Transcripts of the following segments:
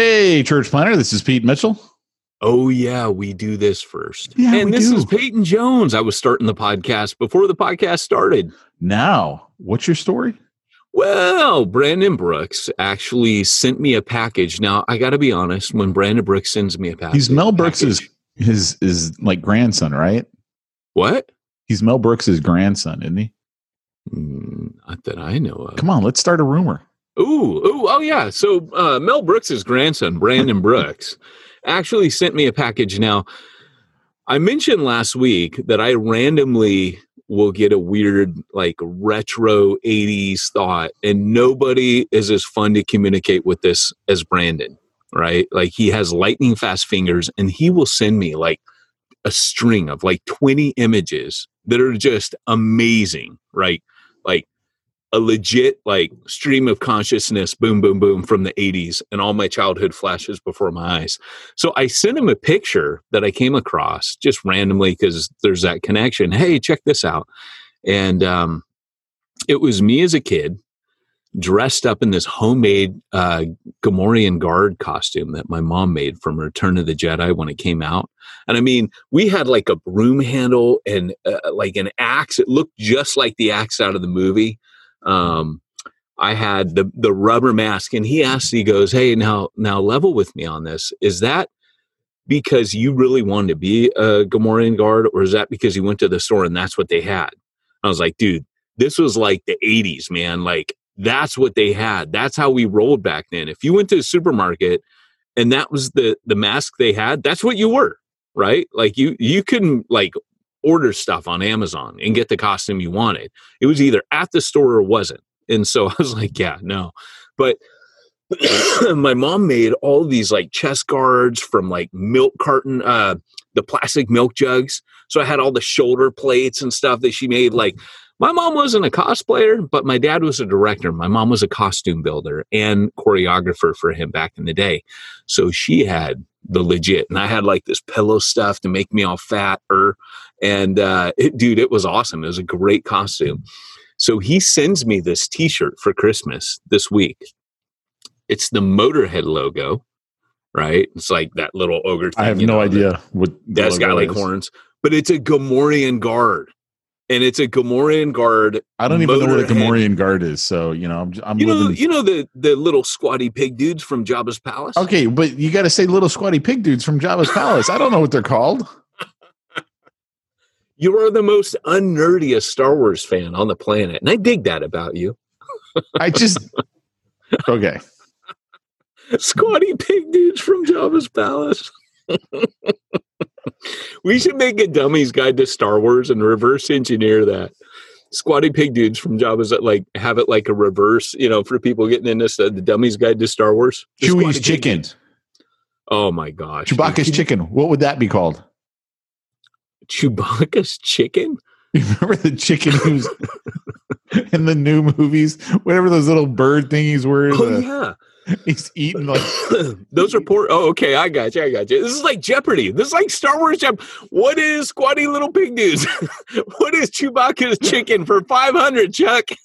Hey, Church planter, this is Pete Mitchell. Oh yeah, we do this first. Yeah, and this do. is Peyton Jones. I was starting the podcast before the podcast started. Now, what's your story? Well, Brandon Brooks actually sent me a package. Now, I got to be honest, when Brandon Brooks sends me a package, He's Mel Brooks's package- his is like grandson, right? what? He's Mel Brooks's grandson, isn't he? Mm, Not that I know of. Come on, let's start a rumor. Ooh, ooh, oh yeah. So uh, Mel Brooks's grandson, Brandon Brooks, actually sent me a package. Now, I mentioned last week that I randomly will get a weird, like retro '80s thought, and nobody is as fun to communicate with this as Brandon. Right? Like he has lightning fast fingers, and he will send me like a string of like 20 images that are just amazing. Right? Like a legit like stream of consciousness boom boom boom from the 80s and all my childhood flashes before my eyes so i sent him a picture that i came across just randomly because there's that connection hey check this out and um, it was me as a kid dressed up in this homemade uh, Gamorrean guard costume that my mom made from Return of the Jedi when it came out. And I mean, we had like a broom handle and uh, like an axe. It looked just like the axe out of the movie um, I had the the rubber mask, and he asked, he goes, "Hey, now now level with me on this. Is that because you really wanted to be a Gamorrean guard, or is that because you went to the store and that's what they had?" I was like, "Dude, this was like the '80s, man. Like that's what they had. That's how we rolled back then. If you went to a supermarket and that was the the mask they had, that's what you were, right? Like you you couldn't like." Order stuff on Amazon and get the costume you wanted. It was either at the store or wasn't. And so I was like, yeah, no. But my mom made all these like chest guards from like milk carton, uh, the plastic milk jugs. So I had all the shoulder plates and stuff that she made. Like my mom wasn't a cosplayer, but my dad was a director. My mom was a costume builder and choreographer for him back in the day. So she had the legit, and I had like this pillow stuff to make me all fat. Er, and uh, it, dude, it was awesome. It was a great costume. So he sends me this T-shirt for Christmas this week. It's the Motorhead logo, right? It's like that little ogre. Thing, I have no know, idea what That's got logo like is. horns, but it's a Gamorrean guard, and it's a Gamorrean guard. I don't even know what a Gamorrean guard is. So you know, I'm I'm You know, you know the the little squatty pig dudes from Jabba's palace. okay, but you got to say little squatty pig dudes from Jabba's palace. I don't know what they're called. You are the most unnerdiest Star Wars fan on the planet, and I dig that about you. I just okay. Squatty pig dudes from Jabba's palace. we should make a dummies guide to Star Wars and reverse engineer that. Squatty Pig dudes from Jabba's that like have it like a reverse, you know, for people getting into this, uh, the dummies guide to Star Wars. Chewie's chicken. Oh my gosh. Chewbacca's chicken. What would that be called? Chewbacca's chicken? You remember the chicken who's in the new movies? Whatever those little bird thingies were. Oh the- yeah. He's eating like Those are poor. Oh, okay. I got you. I got you. This is like Jeopardy. This is like Star Wars. Jeop- what is Squatty Little Pig Dudes? what is Chewbacca's chicken for 500, Chuck?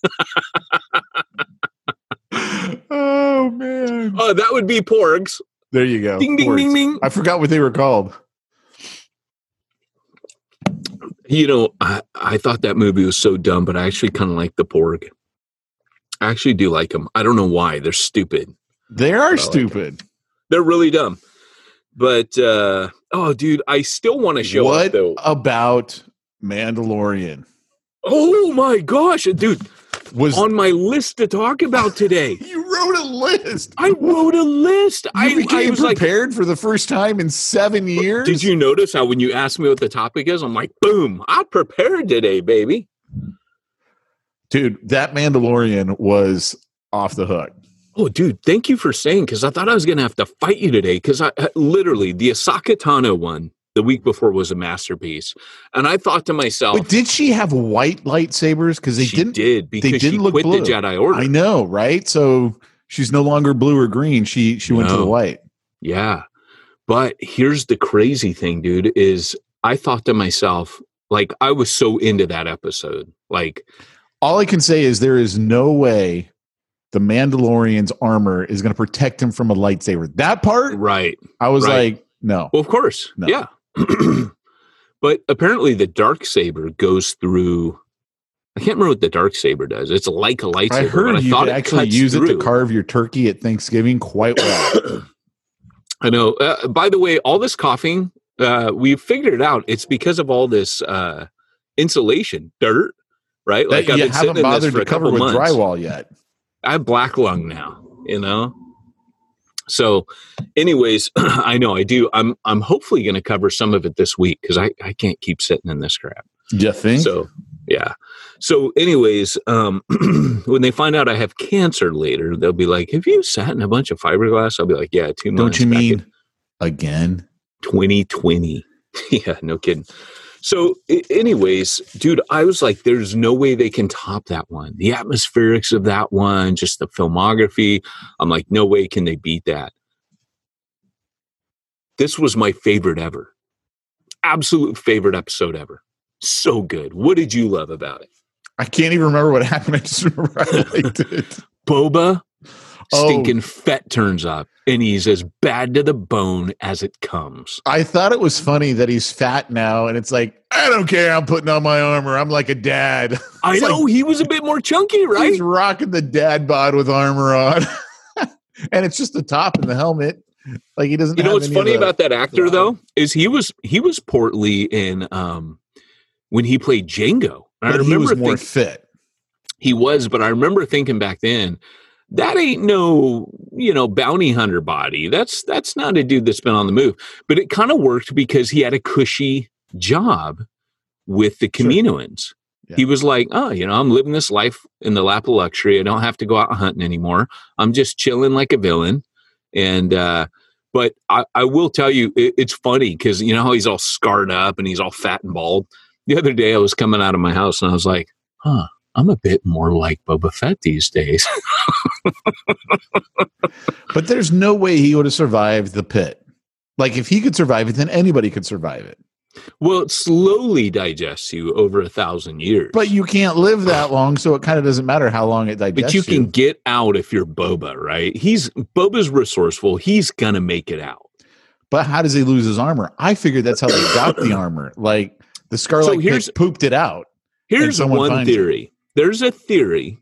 Oh man. Oh, that would be Porgs. There you go. Ding, ding, ding, ding. I forgot what they were called. You know, I, I thought that movie was so dumb, but I actually kind of like the Porg. I actually do like them. I don't know why. They're stupid. They are like stupid. They're really dumb. But uh oh dude, I still want to show what up though. about Mandalorian? Oh my gosh, dude, Was on my list to talk about today. you wrote a list? I wrote a list. You I, became I was like, prepared for the first time in seven years. did you notice how when you asked me what the topic is, I'm like, boom, I prepared today, baby. dude? That Mandalorian was off the hook. Oh, dude, thank you for saying because I thought I was going to have to fight you today because I I- literally the Ahsoka Tano one the week before was a masterpiece, and I thought to myself, But did she have white lightsabers? Because they didn't. did because didn't she look quit blue. the Jedi Order. I know, right? So she's no longer blue or green. She she went to the white. Yeah. But here's the crazy thing, dude, is I thought to myself, like, I was so into that episode. Like, All I can say is there is no way the Mandalorian's armor is going to protect him from a lightsaber. That part, right. I was right. like, no. Well, of course. No. Yeah. but apparently the dark saber goes through I can't remember what the dark saber does. It's like a lightsaber. I but heard I you could actually use it to carve your turkey at Thanksgiving quite well. I know. Uh, by the way, all this coughing, uh, we figured it out. It's because of all this uh, insulation, dirt, right? that I've you been sitting haven't bothered for to a cover with months. drywall yet. I have black lung now, you know. So, anyways, I know I do. I'm I'm hopefully going to cover some of it this week because I I can't keep sitting in this crap. You think? So yeah. So, anyways, um, when they find out I have cancer later, they'll be like, "Have you sat in a bunch of fiberglass?" I'll be like, "Yeah, two months." Don't you mean again? 2020. yeah, no kidding. So, anyways, dude, I was like, there's no way they can top that one. The atmospherics of that one, just the filmography. I'm like, no way can they beat that. This was my favorite ever. Absolute favorite episode ever. So good. What did you love about it? I can't even remember what happened. I just remember I liked it. Boba Oh. stinking Fett turns up and he's as bad to the bone as it comes. I thought it was funny that he's fat now, and it's like I don't care. I'm putting on my armor. I'm like a dad. I It's like- know he was a bit more chunky, right? He's rocking the dad bod with armor on, and it's just the top and the helmet. Like he doesn't. You know what's funny the- about that actor though is he was he was portly in um when he played Jango. I But he remember was more think- fit. he was, but I remember thinking back then that ain't no you know bounty hunter body. That's that's not a dude that's been on the move. But it kind of worked because he had a cushy job with the Sure. Yeah. He was like, oh, you know, I'm living this life in the lap of luxury. I don't have to go out hunting anymore. I'm just chilling like a villain. And uh but I, I will tell you, it, it's funny because you know how he's all scarred up and he's all fat and bald. The other day, I was coming out of my house and I was like, "Huh, I'm a bit more like Boba Fett these days." But there's no way he would have survived the pit. Like if he could survive it, then anybody could survive it. well, it slowly digests you over a thousand years, But you can't live that long, so it kind of doesn't matter how long it digests. but you can get out if you're Boba, right? He's Boba's resourceful. He's gonna make it out. But how does he lose his armor? I figured that's how they got the armor. Like the Sarlacc here's- pooped it out. Here's one theory. it. There's a theory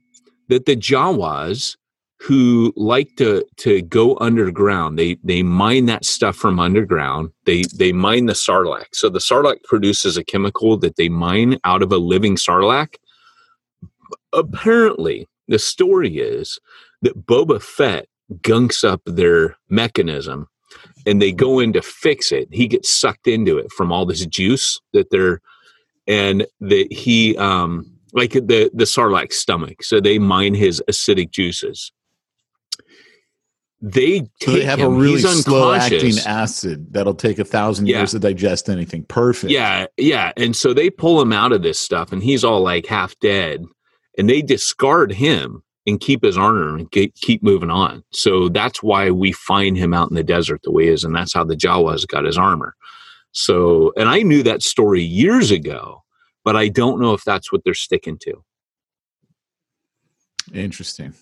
that the Jawas who like to to go underground, they they mine that stuff from underground. They they mine the sarlacc. So the sarlacc produces a chemical that they mine out of a living sarlacc. Apparently, the story is that Boba Fett gunks up their mechanism and they go in to fix it. He gets sucked into it from all this juice that they're, and that he, um, like the the Sarlacc stomach. So they mm. mine his acidic juices. They So they have him. a really slow acting acid that'll take a thousand Yeah. years to digest anything. Perfect. Yeah, yeah. And so they pull him out of this stuff, and he's all like half dead, and they discard him and keep his armor and ke- keep moving on. So that's why we find him out in the desert the way he is, and that's how the Jawas got his armor. So, and I knew that story years ago, but I don't know if that's what they're sticking to. Interesting.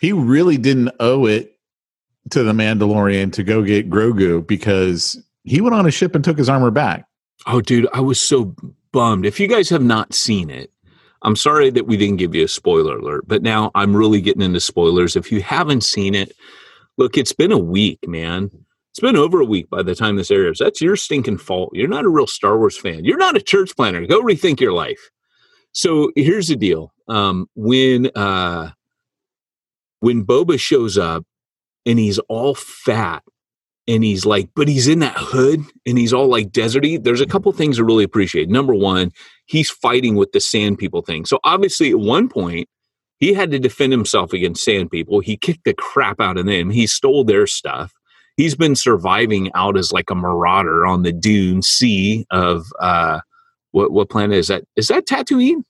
He really didn't owe it to the Mandalorian to go get Grogu because he went on a ship and took his armor back. Oh, dude, I was so bummed. If you guys have not seen it, I'm sorry that we didn't give you a spoiler alert, but now I'm really getting into spoilers. If you haven't seen it, look, it's been a week, man. It's been over a week by the time this airs. That's your stinking fault. You're not a real Star Wars fan. You're not a church planter. Go rethink your life. So here's the deal. Um, when uh, when Boba shows up and he's all fat and he's like, but he's in that hood and he's all like deserty. There's a couple things I really appreciate. Number one, he's fighting with the sand people thing. So obviously, at one point, he had to defend himself against sand people. He kicked the crap out of them. He stole their stuff. He's been surviving out as like a marauder on the dune sea of uh, what what planet is that? Is that Tatooine?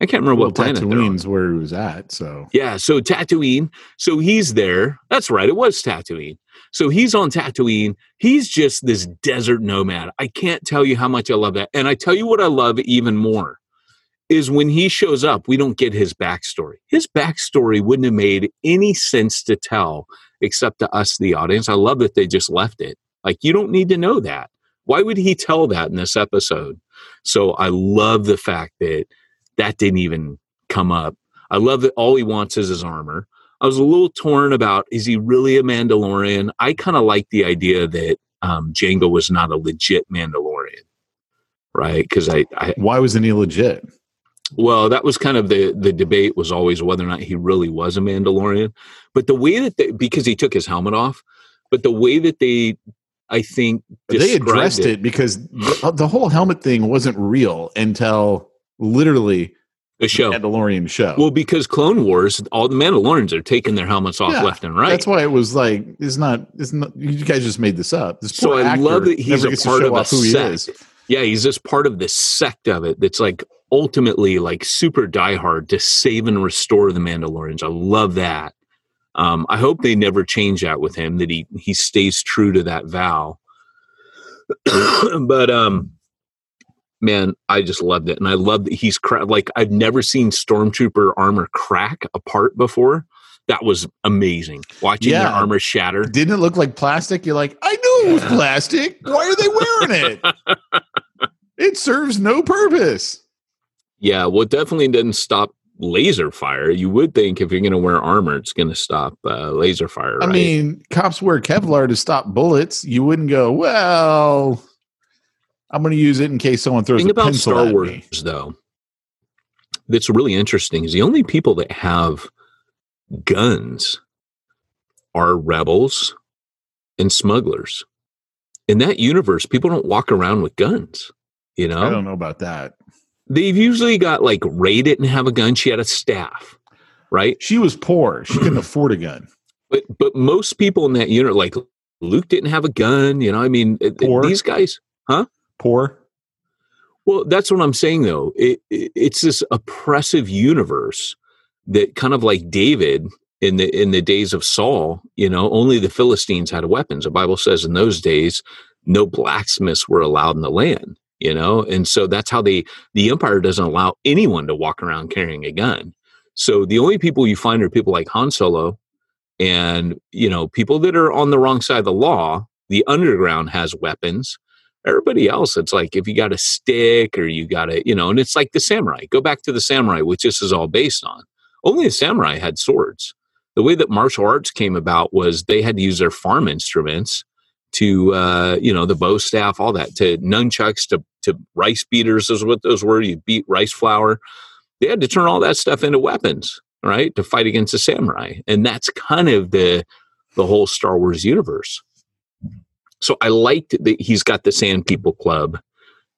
I can't remember Well, what planet. Tatooine's where he was at. So Yeah, so Tatooine. So he's there. That's right. It was Tatooine. So he's on Tatooine. He's just this desert nomad. I can't tell you how much I love that. And I tell you what I love even more is when he shows up, we don't get his backstory. His backstory wouldn't have made any sense to tell except to us, the audience. I love that they just left it. Like, you don't need to know that. Why would he tell that in this episode? So I love the fact that that didn't even come up. I love that all he wants is his armor. I was a little torn about is he really a Mandalorian? I kind of like the idea that um, Jango was not a legit Mandalorian, right? Because I, I, why wasn't he legit? Well, that was kind of the the debate was always whether or not he really was a Mandalorian. But the way that they, because he took his helmet off, but the way that they, I think, They addressed it, because the, the whole helmet thing wasn't real until literally the show. Mandalorian show. Well, because Clone Wars, all the Mandalorians are taking their helmets off Yeah, left and right. That's why it was like it's not. It's not. You guys just made this up. This So I love that he's a part of a who he sect. is. Yeah, he's just part of this sect of it that's like ultimately like super diehard to save and restore the Mandalorians. I love that. Um, I hope they never change that with him, that he he stays true to that vow. but um man, I just loved it. And I love that he's cra- like I've never seen stormtrooper armor crack apart before. That was amazing. Watching their Yeah. armor shatter. Didn't it look like plastic? You're like, I knew it was plastic. Why are they wearing it? it serves no purpose. Yeah, well, it definitely didn't stop laser fire. You would think if you're going to wear armor, it's going to stop uh, laser fire. I right? mean, cops wear Kevlar to stop bullets. You wouldn't go, well, I'm going to use it in case someone throws thing a about pencil Star at Wars, me. though, that's really interesting is the only people that have guns are rebels and smugglers. In that universe, people don't walk around with guns. You know, I don't know about that. They've usually got like Rey didn't have a gun; she had a staff, right? She was poor. She couldn't afford a gun. But but most people in that unit, like Luke, didn't have a gun. You know, I mean, Poor. these guys. Huh? Poor. Well, that's what I'm saying, though. It, it, it's this oppressive universe that kind of like David in the in the days of Saul. You know, only the Philistines had weapons. The Bible says in those days, no blacksmiths were allowed in the land. You know, and so that's how they the empire doesn't allow anyone to walk around carrying a gun. So the only people you find are people like Han Solo, and you know, people that are on the wrong side of the law. The underground has weapons everybody else it's like if you got a stick or you got a you know and it's like the samurai go back to the samurai which this is all based on only the samurai had swords the way that martial arts came about was they had to use their farm instruments to uh you know the bow staff all that to nunchucks to to rice beaters is what those were you beat rice flour they had to turn all that stuff into weapons right to fight against the samurai and that's kind of the the whole Star Wars universe. So I liked that he's got the Sand People Club.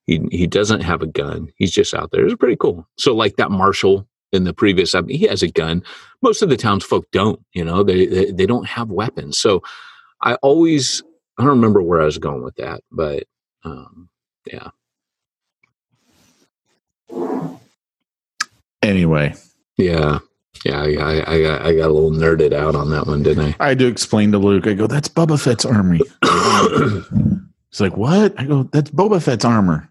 He he doesn't have a gun. He's just out there. It's pretty cool. So like that Marshall in the previous, I mean, he has a gun. Most of the townsfolk don't. You know, they, they they don't have weapons. So I always I don't remember where I was going with that, but um, yeah. Anyway, Yeah, yeah, I, I, I got I got a little nerded out on that one, didn't I had to explain to Luke. I go, "That's Boba Fett's army." He's like, "What?" I go, "That's Boba Fett's armor."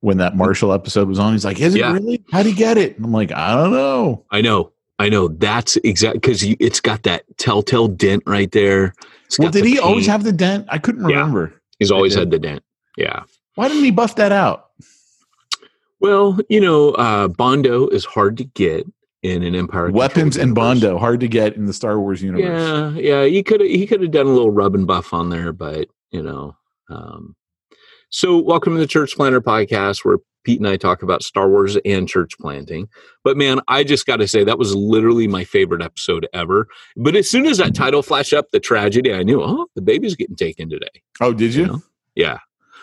When that Marshall episode was on, he's like, "Is it Yeah. really? How'd he get it?" And I'm like, "I don't know." I know, I know. That's exactly because it's got that telltale dent right there. It's Well, did the he always have the dent? I couldn't Yeah. remember. He's always had the dent. Yeah. Why didn't he buff that out? Well, you know, uh, Bondo is hard to get in an Empire. Weapons and. Bondo hard to get in the Star Wars universe. Yeah, yeah. He could he could have done a little rub and buff on there, but you know. Um, so, welcome to the Church Planter Podcast, where Pete and I talk about Star Wars and church planting. But man, I just got to say that was literally my favorite episode ever. But as soon as that title flashed up, the tragedy, I knew, oh, the baby's getting taken today. Oh, did you? You know? Yeah.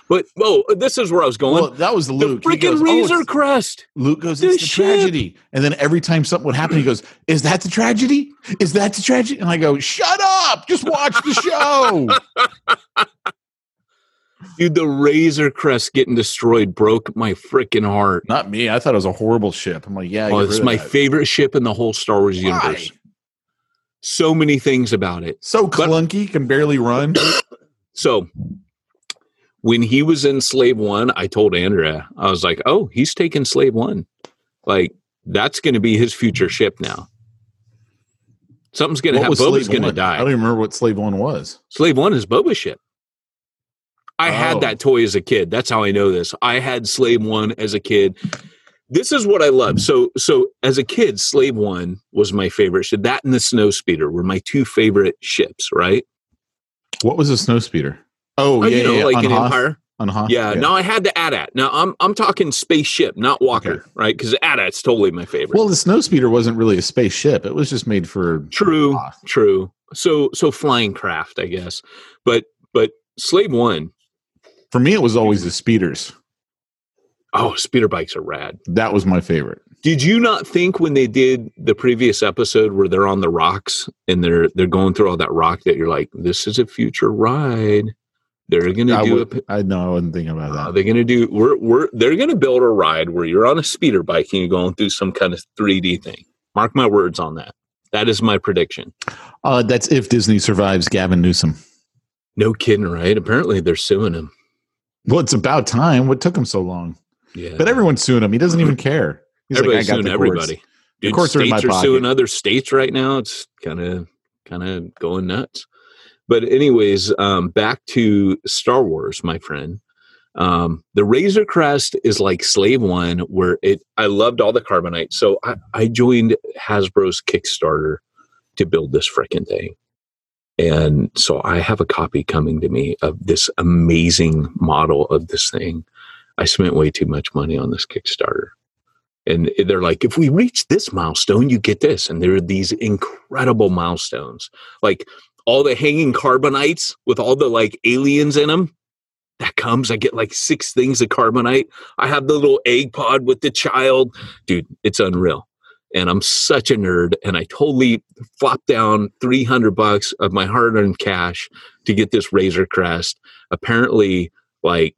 But oh, this is where I was going. Well, that was the Luke. He freaking "Oh, Razor it's- Crest. Luke goes, the it's the ship." tragedy. And then every time something would happen, he goes, Is that the tragedy? Is that the tragedy? And I go, Shut up. Just watch the show. Dude, the Razor Crest getting destroyed broke my freaking heart. Not me. I thought it was a horrible ship. I'm like, Yeah, Oh, it's my favorite ship in the whole Star Wars Why? universe. So many things about it. So clunky, can barely run. So when he was in Slave One, I told Andrea, I was like, "Oh, he's taking Slave One. Like that's going to be his future ship now. Something's going to happen. Boba's going to die. I don't even remember what Slave One was. Slave One is Boba's ship. I Oh. had that toy as a kid. That's how I know this. I had Slave One as a kid. This is what I love. So, so as a kid, Slave One was my favorite ship. That and the Snow Speeder were my two favorite ships. Right? What was a snow speeder? Oh, Oh, yeah, you know, yeah, like an Hoth? Empire. Hoth? Yeah, no, I had the AT-AT. Now I'm I'm talking spaceship, not Walker, Okay. right? Because AT-AT's totally my favorite. Well, the snow speeder wasn't really a spaceship. It was just made for true, true. So so flying craft, I guess. But but Slave One, For me, it was always the speeders. oh, speeder bikes are rad. That was my favorite. Did you not think when they did the previous episode where they're on the rocks and they're they're going through all that rock that you're like, this is a future ride. They're gonna I, do would, a I know. I wasn't thinking about Uh, that. they're gonna do we're we're they're gonna build a ride where you're on a speeder bike and you're going through some kind of 3D thing. Mark my words on that. That is my prediction. Uh, that's if Disney survives Gavin Newsom. No kidding, right? Apparently they're suing him. Well, it's about time. What took him so long? Yeah. But everyone's suing him. He doesn't even care. He's Everybody's like, I suing got the courts. everybody. The Dude, in states are suing other states right now. It's kind of kind of going nuts. But anyways, um, back to Star Wars, my friend. Um, the Razor Crest is like Slave One, where it. I loved all the carbonite, so I, I joined Hasbro's Kickstarter to build this freaking thing, and so I have a copy coming to me of this amazing model of this thing. I spent way too much money on this Kickstarter. And they're like, if we reach this milestone, you get this. And there are these incredible milestones, like all the hanging carbonites with all the like aliens in them. That comes, I get like six things of carbonite. I have the little egg pod with the child. Dude, it's unreal. And I'm such a nerd. And I totally flopped down 300 bucks of my hard earned cash to get this Razor Crest. Apparently, like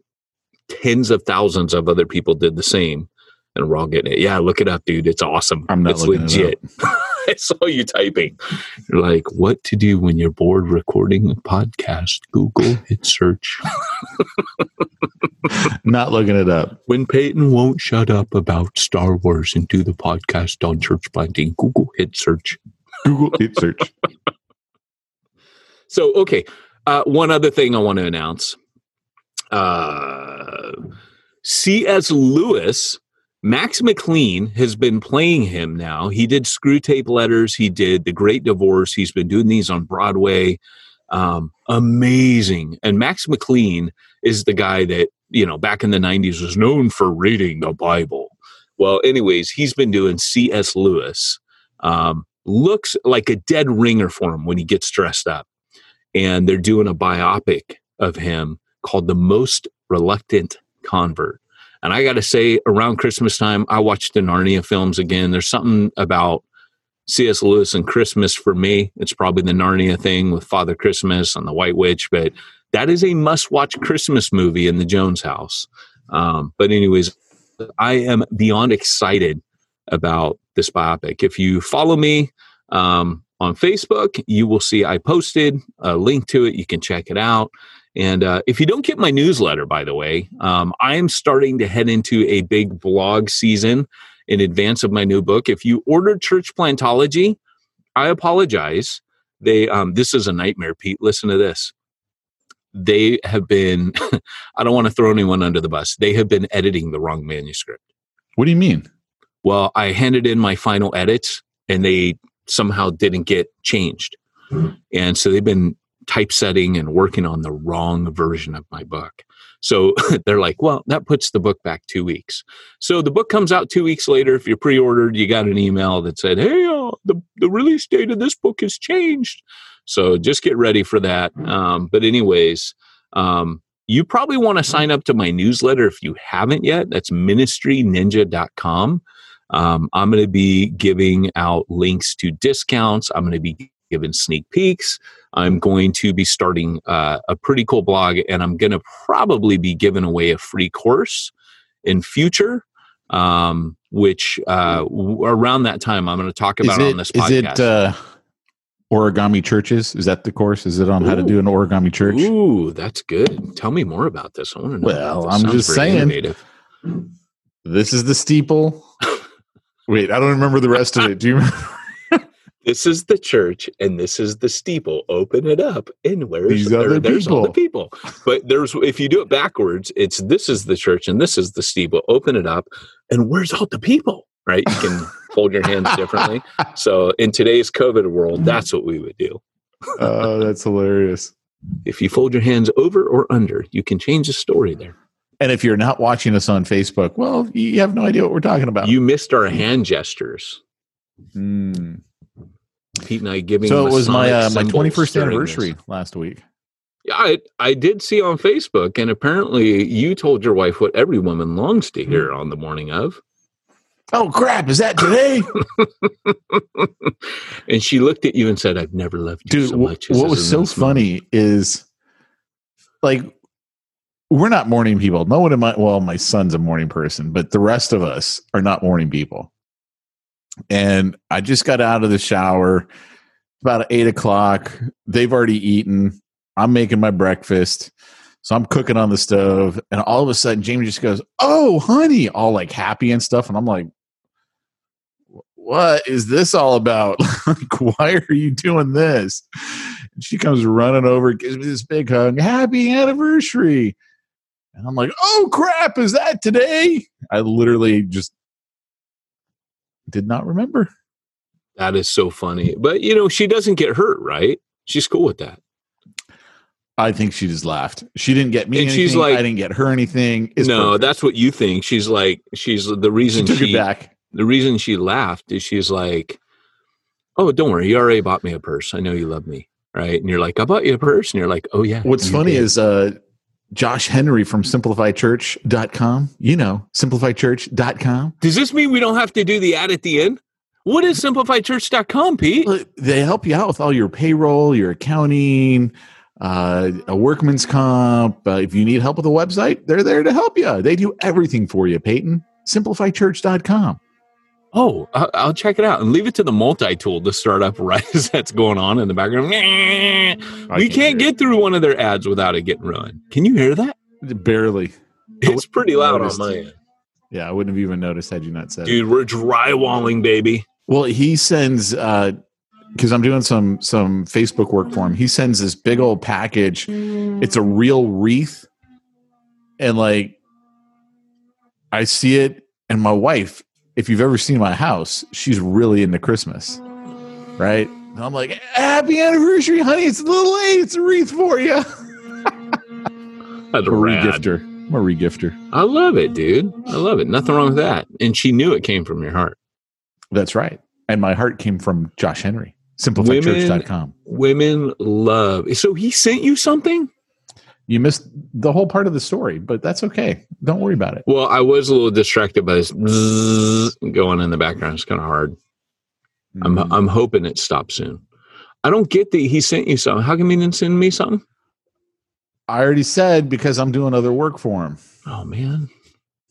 tens of thousands of other people did the same and we're all getting it. Yeah, look it up, dude. It's awesome. I'm not it's looking it legit. I saw you typing. You're like, what to do when you're bored recording a podcast? Google, hit search. Not looking it up. When Peyton won't shut up about Star Wars and do the podcast on church planting, Google, hit search. Google hit search. So, okay. Uh, one other thing I want to announce. Uh, C.S. Lewis, Max McLean has been playing him now. He did Screwtape Letters. He did The Great Divorce. He's been doing these on Broadway. Um, amazing. And Max McLean is the guy that, you know, back in the 90s was known for reading the Bible. Well, anyways, he's been doing C.S. Lewis. Um, looks like a dead ringer for him when he gets dressed up. And they're doing a biopic of him called The Most Reluctant Convert. And I got to say, around Christmas time, I watched the Narnia films again. There's something about C.S. Lewis and Christmas for me. It's probably the Narnia thing with Father Christmas and the White Witch, but that is a must watch Christmas movie in the Jones house. Um, but, anyways, I am beyond excited about this biopic. If you follow me um, on Facebook, you will see I posted a link to it. You can check it out. And uh, if you don't get my newsletter, by the way, um, I am starting to head into a big blog season in advance of my new book. If you ordered Church Plantology, I apologize. They um, this is a nightmare, Pete. Listen to this. They have been. I don't want to throw anyone under the bus. They have been editing the wrong manuscript. What do you mean? Well, I handed in my final edits, and they somehow didn't get changed, and so they've been typesetting and working on the wrong version of my book. So they're like, well, that puts the book back two weeks. So the book comes out two weeks later. If you pre ordered, you got an email that said, hey, uh, the, the release date of this book has changed. So just get ready for that. Um, but, anyways, um, you probably want to sign up to my newsletter if you haven't yet. That's ministryninja.com. Um, I'm going to be giving out links to discounts. I'm going to be giving sneak peeks. I'm going to be starting uh, a pretty cool blog, and I'm going to probably be giving away a free course in future. Um, which uh, w- around that time I'm going to talk about it, on this podcast. is it uh, origami churches? Is that the course? Is it on how to do an origami church? Ooh, that's good. Tell me more about this. I want to know. Well. I'm just saying. innovative. This is the steeple. Wait, I don't remember the rest of it. Do you remember? This is the church, and this is the steeple. Open it up, and where's These other there's all the people. people. But there's if you do it backwards, it's this is the church, and this is the steeple. Open it up, and where's all the people? Right? You can fold your hands differently. So in today's COVID world, that's what we would do. oh, that's hilarious. If you fold your hands over or under, you can change the story there. And if you're not watching us on Facebook, well, you have no idea what we're talking about. You missed our hand gestures. Hmm. Pete and I giving. So it was my uh, my 21st anniversary this. last week. Yeah, I, I did see on Facebook, and apparently you told your wife what every woman longs to hear on the morning of. Oh crap! Is that today, and she looked at you and said, "I've never loved you dude? so much." what was so this moment." funny is like we're not morning people. No one in my well, my son's a morning person, but the rest of us are not morning people. And I just got out of the shower about eight o'clock. They've already eaten. I'm making my breakfast. So I'm cooking on the stove, and all of a sudden, Jamie just goes, "Oh, honey!" All like happy and stuff, and I'm like, "What is this all about? like, why are you doing this?" And she comes running over, gives me this big hug, "Happy anniversary!" And I'm like, "Oh crap! Is that today?" I literally just did not remember. That is so funny. But you know, she doesn't get hurt, right? She's cool with that. I think she just laughed. She didn't get me And anything. she's like- I didn't get her anything. It's no, perfect. that's what you think. She's like, she's the she reason took she, it back. the reason she laughed is she's like, "Oh, don't worry, you already bought me a purse. I know you love me, right?" And you're like, "I bought you a purse," and you're like, "Oh yeah." What's funny did." is uh, Josh Henry from simplifychurch.com. You know, simplifychurch.com. does this mean we don't have to do the ad at the end? What is simplifychurch.com, Pete? They help you out with all your payroll, your accounting, uh, a workman's comp. Uh, if you need help with a website, they're there to help you. They do everything for you, Peyton. Simplifychurch.com. Oh, I'll check it out and leave it to the multi tool to start up right as that's going on in the background. we can't get through one of their ads without it getting ruined. Can you hear that? Barely. It's pretty loud on my end. Yeah, I wouldn't have even noticed had you not said it. Dude, we're drywalling, baby. Well, he sends uh, because I'm doing some some Facebook work for him. He sends this big old package. It's a real wreath, and like I see it, and my wife. If you've ever seen my house, she's really into Christmas, right? And I'm like, "Happy anniversary, honey! It's a little late. It's a wreath for you." That's I'm a regifter. I'm a regifter. I love it, dude. I love it. Nothing wrong with that. And she knew it came from your heart. That's right. And my heart came from Josh Henry, simplifiedchurch.com. Women love. So he sent you something? You missed the whole part of the story, but that's okay. Don't worry about it. Well, I was a little distracted by this going in the background. It's kind of hard. I'm Mm. I'm hoping it stops soon. I don't get that he sent you something. How come he didn't send me something? I already said because I'm doing other work for him. Oh man,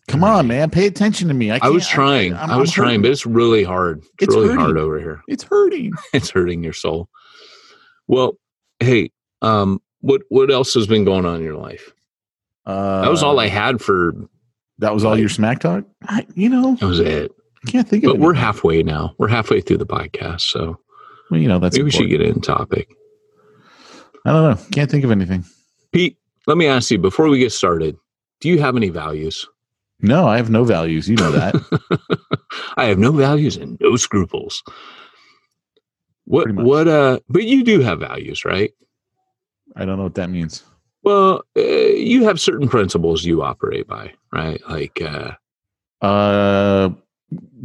Come on, man. Pay attention to me. I, I was trying. I'm- I was I'm trying, hurting. but it's really hard. It's, It's really hurting. hard over here. it's hurting. It's hurting your soul. Well, hey, um, what what else has been going on in your life? Uh, That was all I had for. That was all your smack talk. I, you know, That was it. I can't think of But it. we're halfway now. We're halfway through the podcast, so Well, you know, that's maybe we should get in topic. I don't know. Can't think of anything. Pete, let me ask you before we get started. Do you have any values? No, I have no values. You know that. I have no values and no scruples. What what uh but you do have values, right? I don't know what that means. Well, uh, you have certain principles you operate by, right? Like uh Uh,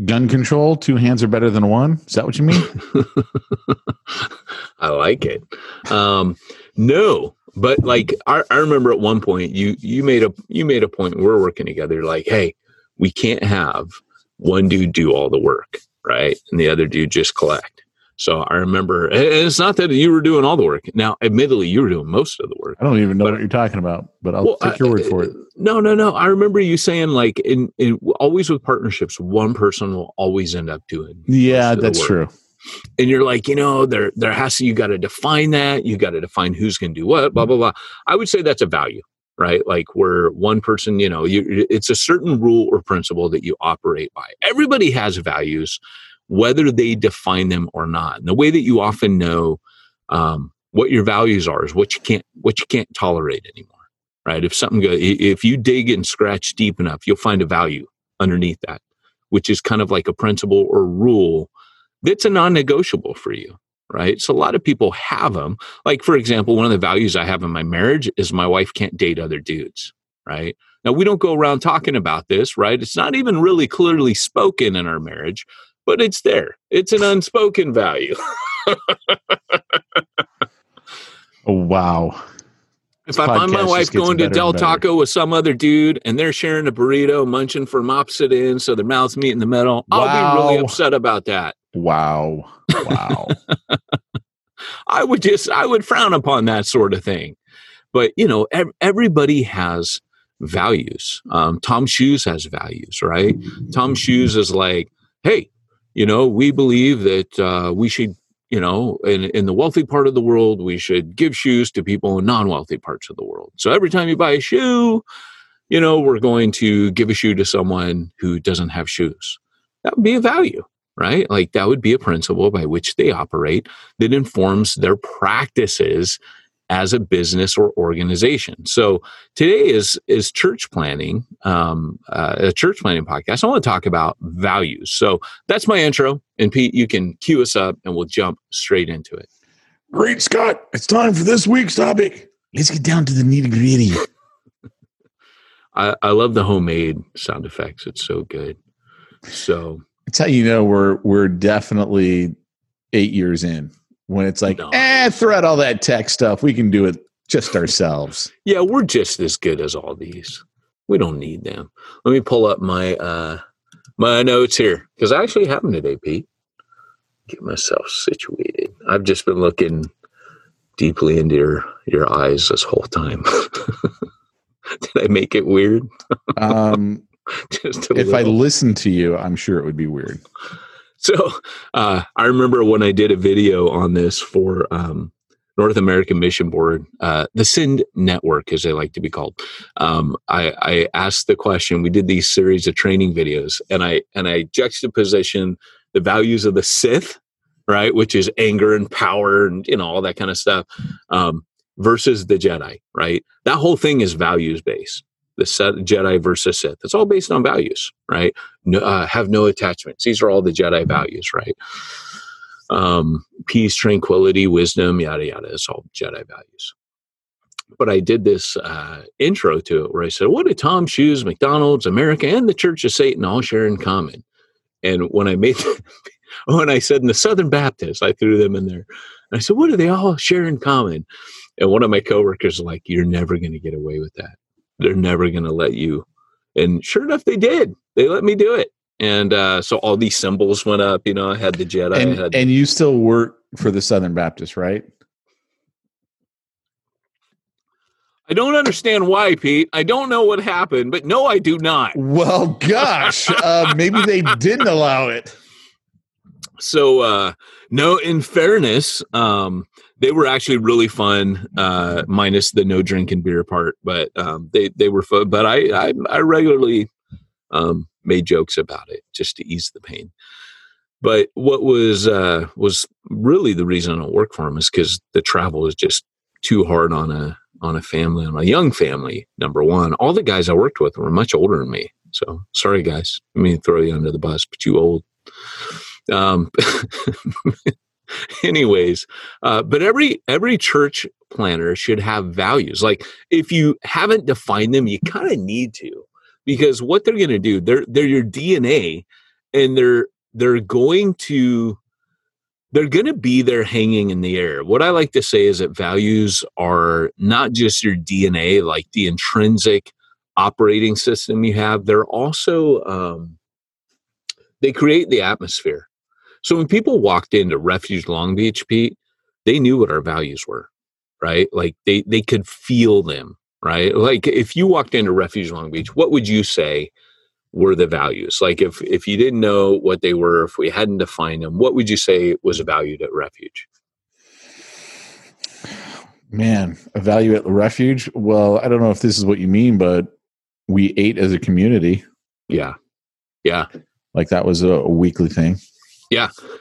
gun control. Two hands are better than one. Is that what you mean? I like it. Um no, but like I, I remember at one point you you made a you made a point we we're working together like, hey, we can't have one dude do all the work, right? And the other dude just collect. So I remember and it's not that you were doing all the work. Now, admittedly, you were doing most of the work. I don't even know But- what you're talking about, but I'll Well, take your I- word for it. No, no, no. I remember you saying like in, in always with partnerships, one person will always end up doing. Yeah, most of the that's true. And you're like, you know, there there has to you got to define that. You got to define who's going to do what. Blah blah blah. I would say that's a value, right? Like where one person, you know, you it's a certain rule or principle that you operate by. Everybody has values, whether they define them or not. And the way that you often know um, what your values are is what you can't what you can't tolerate anymore right? If something go if you dig and scratch deep enough you'll find a value underneath that which is kind of like a principle or rule that's a non-negotiable for you right? So a lot of people have them like for example one of the values i have in my marriage is my wife can't date other dudes right? Now we don't go around talking about this right? It's not even really clearly spoken in our marriage but it's there it's an unspoken value Oh, wow. If I find my wife going to Del. Taco with some other dude and they're sharing a burrito, munching from opposite ends, so their mouths meet in the middle, I'll be really upset about that. Wow. Wow. I would just, I would frown upon that sort of thing. But you know, ev- everybody has values. Um, Tom Shoes has values, right? Tom Shoes is like, hey, you know, we believe that uh, we should, you know, in, in the wealthy part of the world, we should give shoes to people in non-wealthy parts of the world. So every time you buy a shoe, you know, we're going to give a shoe to someone who doesn't have shoes. That would be a value, right? Like that would be a principle by which they operate that informs their practices as a business or organization. So today is is church planning, um, uh, a church planning podcast. I want to talk about values. So that's my intro. And Pete, you can cue us up, and we'll jump straight into it. Great, Scott. It's time for this week's topic. Let's get down to the nitty gritty. I, I love the homemade sound effects. It's so good. So It's how you know we're we're definitely eight years in when it's like, No. eh, throw out all that tech stuff. We can do it just ourselves. yeah, we're just as good as all these. We don't need them. Let me pull up my uh my notes here because I actually have them today, Pete. Get myself situated. I've just been looking deeply into your your eyes this whole time. Did I make it weird? Um, just if I little. listen to you, I'm sure it would be weird. So uh, I remember when I did a video on this for um, North American Mission Board, uh, the Send Network, as they like to be called. Um, I, I asked the question. We did these series of training videos, and I and I juxtaposition the values of the Sith, right, which is anger and power, and you know all that kind of stuff, um, versus the Jedi, right. That whole thing is values based. The Jedi versus Sith. It's all based on values, right? no, uh, have no attachments. These are all the Jedi values, right? Um, peace, tranquility, wisdom, yada yada. It's all Jedi values. But I did this uh, intro to it where I said, "What do Tom Shoes, McDonald's, America, and the Church of Satan all share in common?" And when I made and I said in the Southern Baptist, I threw them in there. And I said, what do they all share in common? And one of my coworkers was like, you're never going to get away with that. They're never going to let you. And sure enough, they did. They let me do it. And uh, so all these symbols went up. You know, I had the Jedi. And had, and you still work for the Southern Baptist, right? I don't understand why, Pete. I don't know what happened, but no, I do not. Well, gosh, uh, maybe they didn't allow it. so uh no in fairness um they were actually really fun uh minus the no drinking beer part but um they they were fun but i i, I regularly um made jokes about it just to ease the pain. But what was uh was really the reason i don't work for them is because the travel is just too hard on a on a family on a young family number one. All the guys i worked with were much older than me so sorry guys. I mean throw you under the bus but you old. Um anyways uh but every every church planter should have values. Like if you haven't defined them you kind of need to because what they're going to do they're they're your dna and they're they're going to they're going to be there hanging in the air. What i like to say is that values are not just your dna like the intrinsic operating system you have they're also um they create the atmosphere so when people walked into Refuge Long Beach, Pete, they knew what our values were, right? Like they they could feel them, right? Like if you walked into Refuge Long Beach, what would you say were the values? Like if if you didn't know what they were, if we hadn't defined them, what would you say was valued at Refuge? Man, evaluate the refuge. Well, I don't know if this is what you mean, but we ate as a community. Yeah. Yeah. Like that was a, a weekly thing.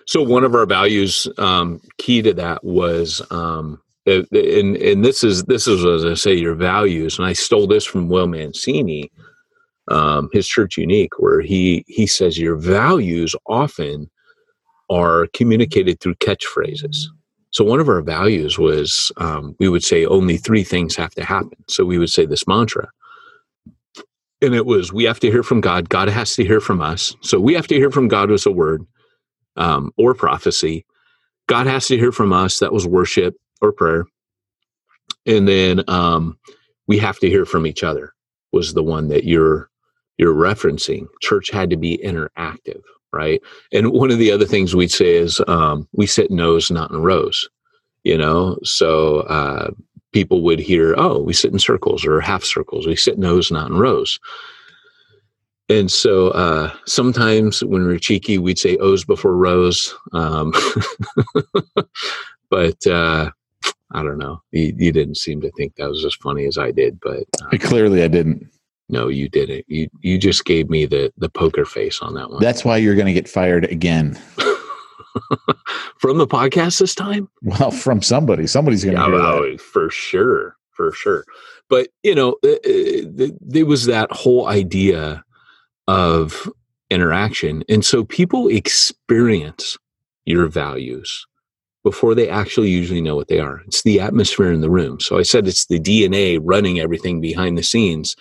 So one of our values, um, key to that was, um, and and this is this is as I say your values, and I stole this from Will Mancini, um, his Church Unique, where he he says your values often are communicated through catchphrases. So one of our values was um, we would say only three things have to happen. So we would say this mantra, and it was we have to hear from God. God has to hear from us. So we have to hear from God was a word um, or prophecy. God has to hear from us. That was worship or prayer. And then um, we have to hear from each other was the one that you're you're referencing. Church had to be interactive, right? And one of the other things we'd say is um, we sit in nose, not in rows. You know, so uh, people would hear, "Oh, we sit in circles or half circles. We sit in nose, not in rows." And so uh, sometimes when we are cheeky, we'd say O's before rows. Um, but uh, I don't know. You, you didn't seem to think that was as funny as I did. But uh, Clearly, I didn't. no, you didn't. You you just gave me the the poker face on that one. That's why you're going to get fired again. From the podcast this time? Well, from somebody. Somebody's going to Yeah, hear that. oh, for sure, for sure. But you know, uh, th- there was that whole idea of interaction, and so people experience your values before they actually usually know what they are. It's the atmosphere in the room. So I said it's the DNA running everything behind the scenes.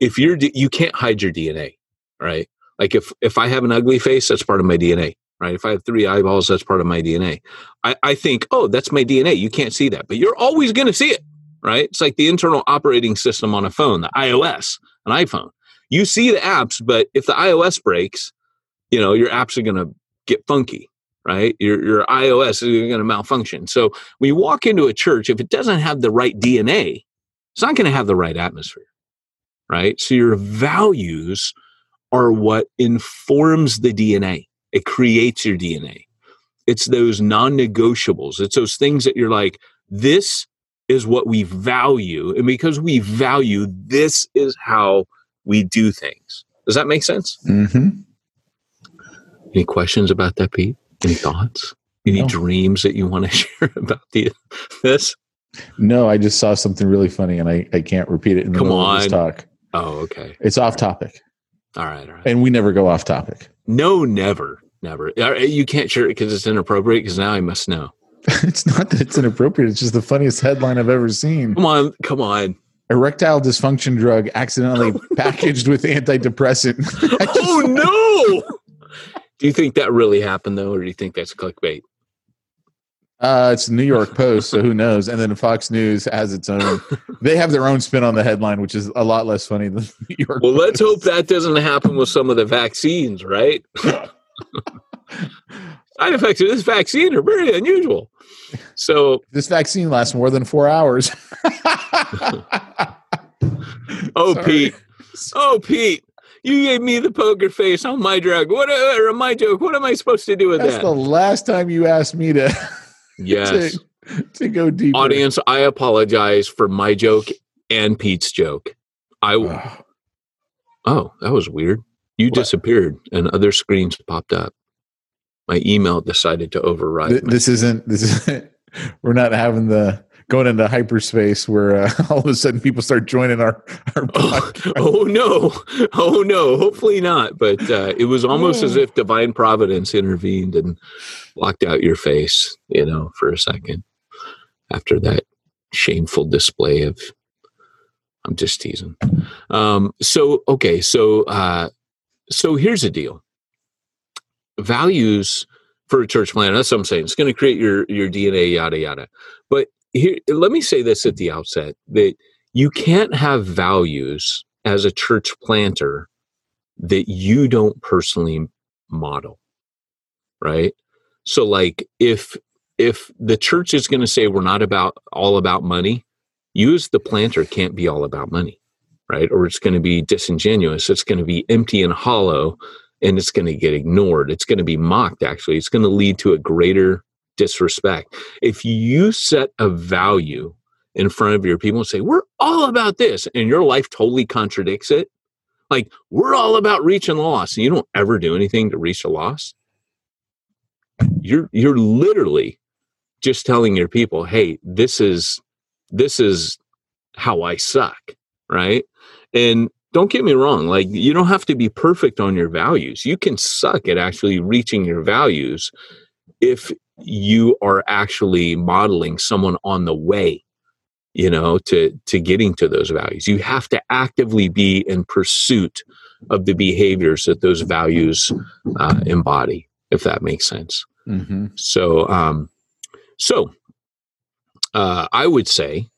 If you're, you can't hide your DNA, right? Like if if I have an ugly face, that's part of my DNA right? If I have three eyeballs, that's part of my DNA. I, I think, oh, that's my DNA. You can't see that, but you're always going to see it, right? It's like the internal operating system on a phone, the iOS, an iPhone. You see the apps, but if the iOS breaks, you know, your apps are going to get funky, right? Your, your iOS is going to malfunction. So when you walk into a church, if it doesn't have the right DNA, it's not going to have the right atmosphere, right? So your values are what informs the DNA it creates your DNA. It's those non negotiables. It's those things that you're like, this is what we value. And because we value, this is how we do things. Does that make sense? hmm Any questions about that, Pete? Any thoughts? Any No. dreams that you want to share about the, this? No, I just saw something really funny and I, I can't repeat it in the Come middle of this talk. Oh, okay. It's off topic. All right. All right. And we never go off topic. No, never. Never. You can't share it because it's inappropriate because now I must know. it's not that it's inappropriate. It's just the funniest headline I've ever seen. Come on. Come on. Erectile dysfunction drug accidentally packaged with antidepressant. Just- oh no Do you think that really happened though, or do you think that's clickbait? Uh, it's the New York Post, so who knows? And then Fox News has its own. They have their own spin on the headline, which is a lot less funny than New York. Well, let's hope that doesn't happen with some of the vaccines, right? Side effects of this vaccine are very unusual. So, this vaccine lasts more than four hours. oh, Sorry. Pete, oh, Pete, you gave me the poker face on my drug. What uh, or my joke? What am I supposed to do with That's that? the last time you asked me to yes, to, to go deep. audience, I apologize for my joke and Pete's joke. I oh, that was weird. You What? disappeared, and other screens popped up. My email decided to override. Th- this isn't. This isn't. We're not having the going into hyperspace where uh, all of a sudden people start joining our our Oh, oh no oh no hopefully not but uh, it was almost as if divine providence intervened and blocked out your face you know for a second after that shameful display of i'm just teasing um so okay so uh so here's the deal values for a church plan. That's what i'm saying. It's going to create your your dna yada yada. But here let me say this at the outset that you can't have values as a church planter that you don't personally model right? So like if if the church is going to say we're not about all about money you as the planter can't be all about money right? Or it's going to be disingenuous. It's going to be empty and hollow and it's going to get ignored it's going to be mocked actually it's going to lead to a greater disrespect if you set a value in front of your people and say, We're all about this, and your life totally contradicts it. Like, we're all about reaching loss, and you don't ever do anything to reach a loss. You're you're literally just telling your people, hey, this is this is how I suck, right? And don't get me wrong, like you don't have to be perfect on your values. You can suck at actually reaching your values if you are actually modeling someone on the way you know to to getting to those values you have to actively be in pursuit of the behaviors that those values uh, embody if that makes sense Mhm. so um so uh i would say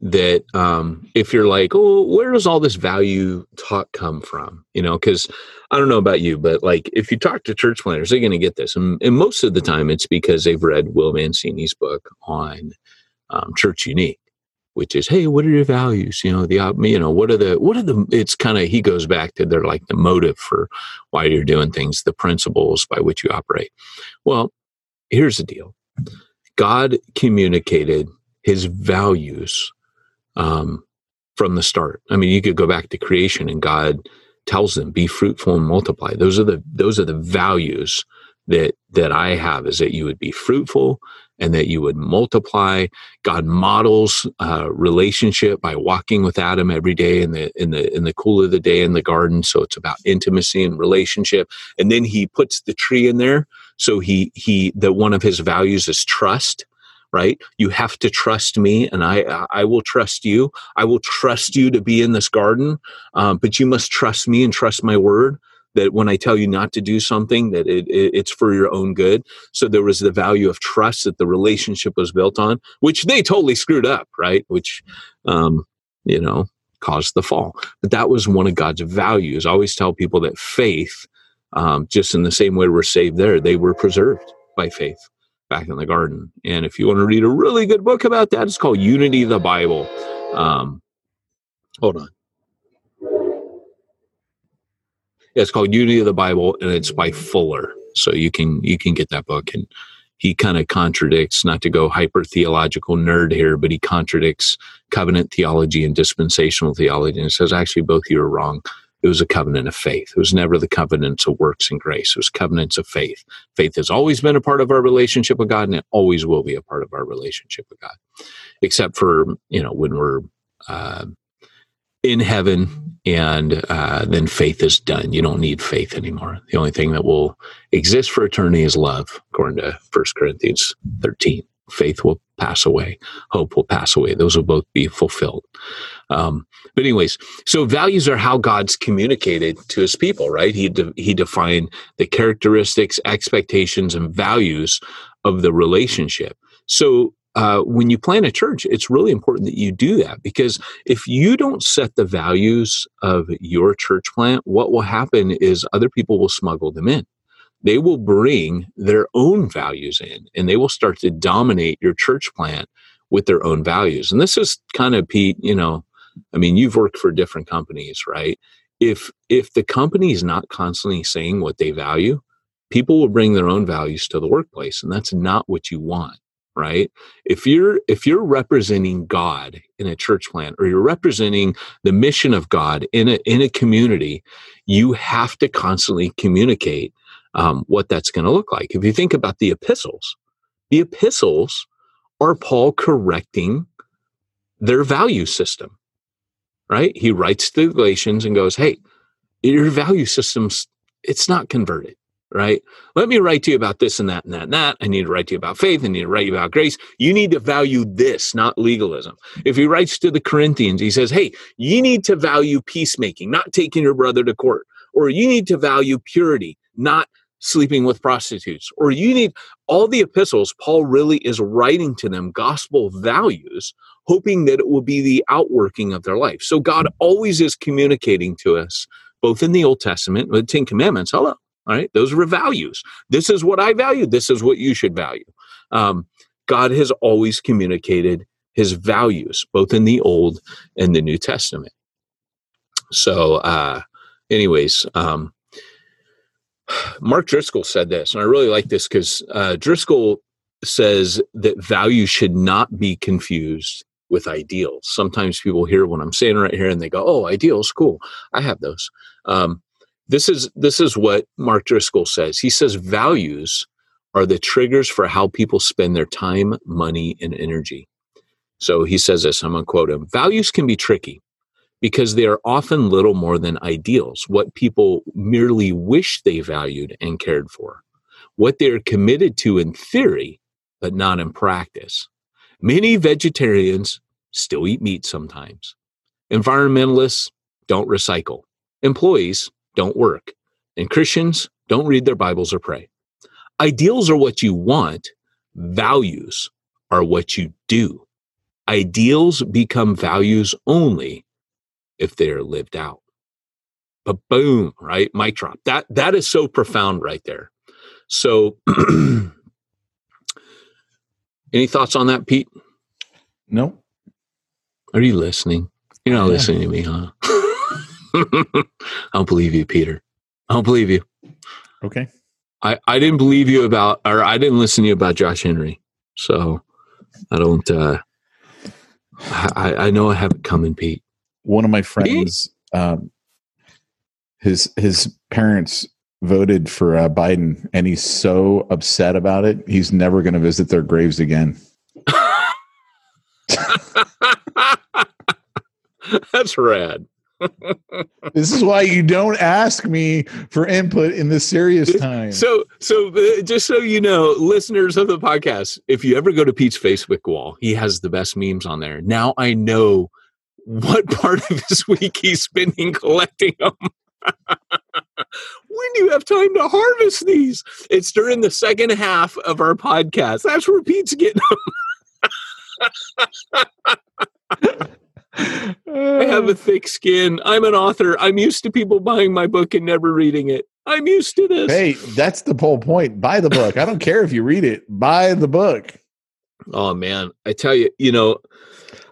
that um if you're like oh where does all this value talk come from? You know because i don't know about you but like if you talk to church planters they're going to get this and, and most of the time it's because they've read will mancini's book on um, church unique which is hey what are your values? You know the you know what are the what are the it's kind of he goes back to their like the motive for why you're doing things the principles by which you operate. Well here's the deal. God communicated his values um, from the start i mean you could go back to creation and god tells them be fruitful and multiply those are the those are the values that that i have is that you would be fruitful and that you would multiply God models uh, relationship by walking with Adam every day in the in the in the cool of the day in the garden. So it's about intimacy and relationship. And then he puts the tree in there. So he he that one of his values is trust. Right? You have to trust me, and I I will trust you. I will trust you to be in this garden, um, but you must trust me and trust my word. That when I tell you not to do something, that it, it, it's for your own good. So there was the value of trust that the relationship was built on, which they totally screwed up, right? Which, um, you know, caused the fall. But that was one of God's values. I always tell people that faith, um, just in the same way we're saved there, they were preserved by faith back in the garden. And if you want to read a really good book about that, it's called Unity of the Bible. Um, hold on. Yeah, it's called Unity of the Bible, and it's by Fuller. So you can you can get that book, and he kind of contradicts. Not to go hyper theological nerd here, but he contradicts covenant theology and dispensational theology, and says actually both you are wrong. It was a covenant of faith. It was never the covenants of works and grace. It was covenants of faith. Faith has always been a part of our relationship with God, and it always will be a part of our relationship with God, except for you know when we're uh, in heaven and uh, then faith is done. You don't need faith anymore. The only thing that will exist for eternity is love, according to 1 Corinthians 13. Faith will pass away. Hope will pass away. Those will both be fulfilled. Um, but anyways, so values are how God's communicated to his people, right? He, de- he defined the characteristics, expectations, and values of the relationship. So uh, when you plan a church, it's really important that you do that because if you don't set the values of your church plant, what will happen is other people will smuggle them in. They will bring their own values in and they will start to dominate your church plant with their own values. And this is kind of Pete, you know, I mean, you've worked for different companies, right? If if the company is not constantly saying what they value, people will bring their own values to the workplace and that's not what you want right if you're if you're representing god in a church plant or you're representing the mission of god in a in a community you have to constantly communicate um, what that's going to look like if you think about the epistles the epistles are paul correcting their value system right he writes to the galatians and goes hey your value system's it's not converted right? Let me write to you about this and that and that and that. I need to write to you about faith. I need to write you about grace. You need to value this, not legalism. If he writes to the Corinthians, he says, hey, you need to value peacemaking, not taking your brother to court. Or you need to value purity, not sleeping with prostitutes. Or you need all the epistles, Paul really is writing to them gospel values, hoping that it will be the outworking of their life. So God always is communicating to us, both in the Old Testament, the Ten Commandments. Hello all right, those are values. This is what I value. This is what you should value. Um, God has always communicated his values, both in the Old and the New Testament. So, uh, anyways, um, Mark Driscoll said this, and I really like this because uh, Driscoll says that values should not be confused with ideals. Sometimes people hear what I'm saying right here and they go, "Oh, ideals, cool. I have those." Um, this is this is what Mark Driscoll says. He says values are the triggers for how people spend their time, money, and energy. So he says this, I'm to quote him. Values can be tricky because they are often little more than ideals, what people merely wish they valued and cared for, what they're committed to in theory, but not in practice. Many vegetarians still eat meat sometimes. Environmentalists don't recycle. Employees don't work. And Christians don't read their Bibles or pray. Ideals are what you want, values are what you do. Ideals become values only if they are lived out. But boom, right? Mic drop. That that is so profound right there. So any thoughts on that, Pete? No. Are you listening? You're not Yeah. listening to me, huh? I don't believe you, Peter. I don't believe you. Okay. I, I didn't believe you about, or I didn't listen to you about Josh Henry. So I don't, uh, I, I know I have it coming, Pete. One of my friends, um, his his parents voted for uh, Biden, and he's so upset about it. He's never going to visit their graves again. That's rad. This is why you don't ask me for input in this serious time. So, so uh, just so you know, listeners of the podcast, if you ever go to Pete's Facebook wall, he has the best memes on there. Now I know what part of his week he's spending collecting them. when do you have time to harvest these? It's during the second half of our podcast. That's where Pete's getting them. I have a thick skin. I'm an author. I'm used to people buying my book and never reading it. I'm used to this. hey, that's the whole point. Buy the book. I don't care if you read it. Buy the book. Oh man, I tell you, you know,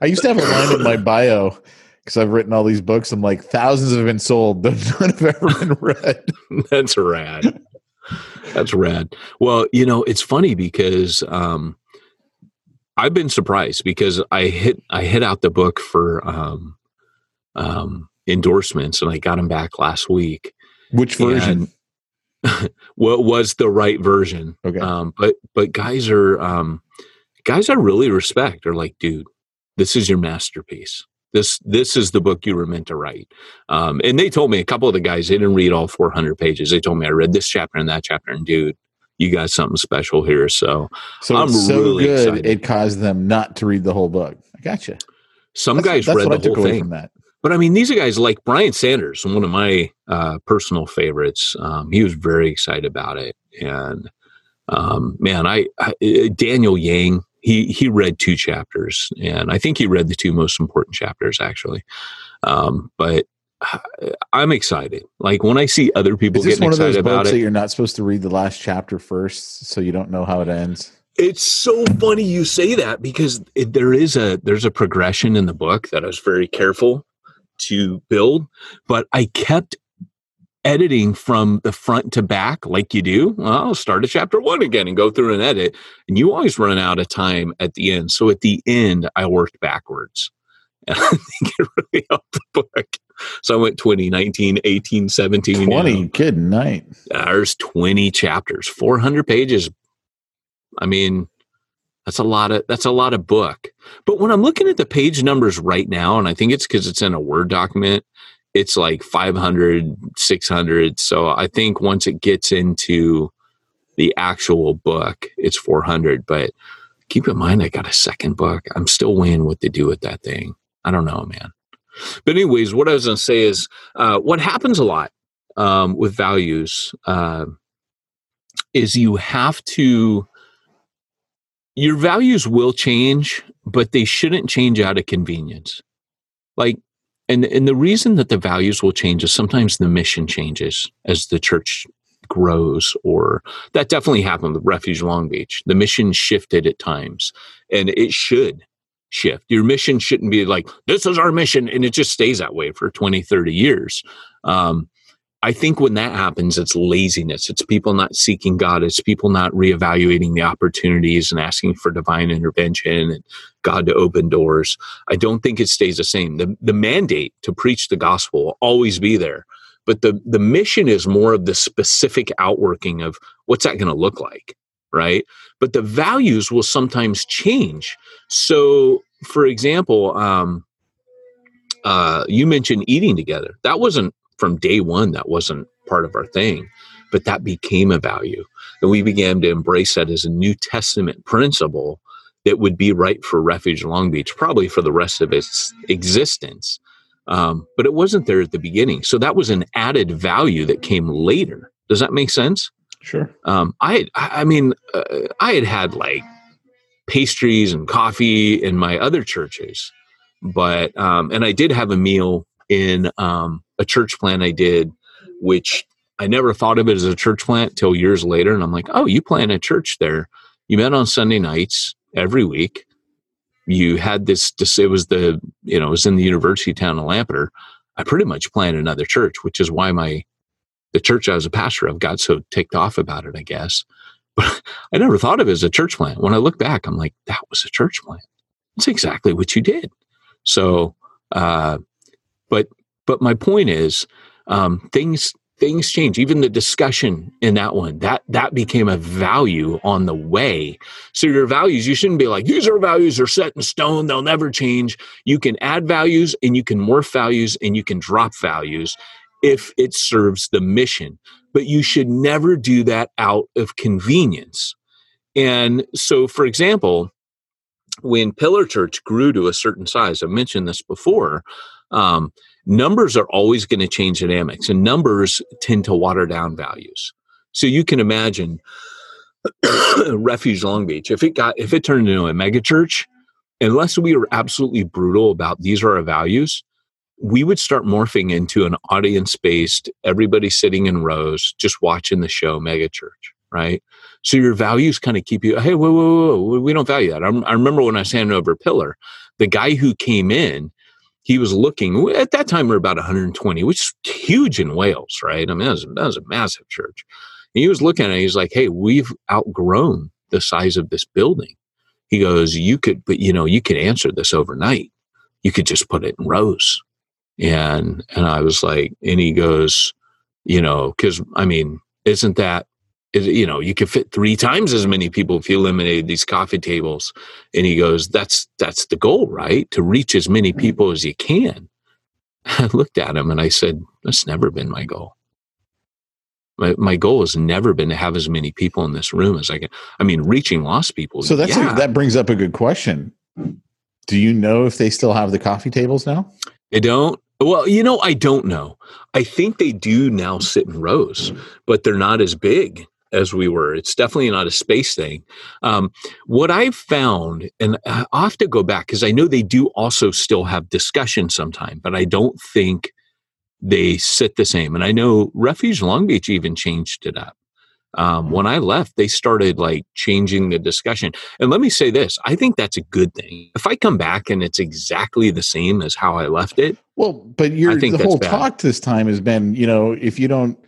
I used to have a line in my bio because I've written all these books. I'm like, thousands have been sold, but none have ever been read. That's rad. That's rad. Well, you know, it's funny because um, I've been surprised because I hit I hit out the book for um, um, endorsements and I got them back last week. Which version? What was the right version? Okay. Um, but but guys are um, guys I really respect are like, dude, this is your masterpiece. This this is the book you were meant to write. Um, and they told me a couple of the guys they didn't read all 400 pages. They told me I read this chapter and that chapter, and dude, you got something special here. So So I'm so really good excited. it caused them not to read the whole book. I gotcha. some That's, guys that's read what I the took whole away thing. from that. But I mean, these are guys like Brian Sanders, one of my uh, personal favorites. Um, he was very excited about it, and um, man, I, I uh, Daniel Yang, he he read two chapters, and I think he read the two most important chapters actually. Um, but uh, I'm excited. Like when I see other people getting one of those excited about books it, that you're not supposed to read the last chapter first, so you don't know how it ends? It's so funny you say that because it, there is a there's a progression in the book that I was very careful to build, but I kept editing from the front to back like you do. Well, I'll start at chapter one again and go through and edit, and you always run out of time at the end. So at the end, I worked backwards, and I think it really helped the book. So I went 20, 19, 18, 17. you know. 20. Good night. There's 20 chapters, 400 pages. I mean, that's a lot of that's a lot of book. But when I'm looking at the page numbers right now, and I think it's because it's in a Word document, it's like 500, 600. So I think once it gets into the actual book, it's 400. But keep in mind, I got a second book. I'm still weighing what to do with that thing. I don't know, man. But anyways, what I was going to say is, uh, what happens a lot um, with values uh, is you have to. Your values will change, but they shouldn't change out of convenience. Like, and and the reason that the values will change is sometimes the mission changes as the church grows, or that definitely happened with Refuge Long Beach. The mission shifted at times, and it should shift. Your mission shouldn't be like, this is our mission, and it just stays that way for 20, 30 years. Um, I think when that happens, it's laziness. It's people not seeking God. It's people not reevaluating the opportunities and asking for divine intervention and God to open doors. I don't think it stays the same. The, the mandate to preach the gospel will always be there. But the, the mission is more of the specific outworking of what's that going to look like, right? But the values will sometimes change. So, for example, um, uh, you mentioned eating together. That wasn't from day one, that wasn't part of our thing, but that became a value. And we began to embrace that as a New Testament principle that would be right for Refuge Long Beach, probably for the rest of its existence. Um, but it wasn't there at the beginning. So that was an added value that came later. Does that make sense? Sure. Um, I, I mean, uh, I had had like pastries and coffee in my other churches, but um, and I did have a meal in um, a church plant I did, which I never thought of it as a church plant till years later, and I'm like, oh, you plant a church there? You met on Sunday nights every week. You had this. this it was the you know it was in the university town of Lampeter. I pretty much planted another church, which is why my the church I was a pastor of got so ticked off about it, I guess. But I never thought of it as a church plant. When I look back, I'm like, that was a church plant. That's exactly what you did. So, uh, but but my point is, um, things things change. Even the discussion in that one that that became a value on the way. So your values, you shouldn't be like these are values are set in stone; they'll never change. You can add values, and you can morph values, and you can drop values if it serves the mission. But you should never do that out of convenience. And so, for example, when Pillar Church grew to a certain size, I mentioned this before, um, numbers are always going to change dynamics, and numbers tend to water down values. So you can imagine Refuge Long Beach if it got if it turned into a megachurch, unless we were absolutely brutal about these are our values, we would start morphing into an audience based, everybody sitting in rows, just watching the show megachurch, right? So your values kind of keep you, hey, whoa, whoa, whoa, we don't value that. I, I remember when I was handing over Pillar, the guy who came in, he was looking, at that time we are about 120, which is huge in Wales, right? I mean, that was, that was a massive church. And he was looking at it, he's like, hey, we've outgrown the size of this building. He goes, you could, but you know, you could answer this overnight. You could just put it in rows and and I was like, and he goes, you know, because I mean, isn't that, you know, you could fit three times as many people if you eliminated these coffee tables. And he goes, that's that's the goal, right? To reach as many mm-hmm. people as you can. I looked at him and I said, that's never been my goal. My, my goal has never been to have as many people in this room as I can. I mean, reaching lost people. So that's yeah. a, that brings up a good question. Do you know if they still have the coffee tables now? they don't. Well, you know, I don't know. I think they do now sit in rows, but they're not as big as we were. It's definitely not a space thing. Um, what I've found, and I have to go back because I know they do also still have discussion sometime, but I don't think they sit the same. And I know Refuge Long Beach even changed it up. Um, when I left, they started like changing the discussion. And let me say this I think that's a good thing. If I come back and it's exactly the same as how I left it, Well, but your I think the whole bad. talk this time has been, you know, if you don't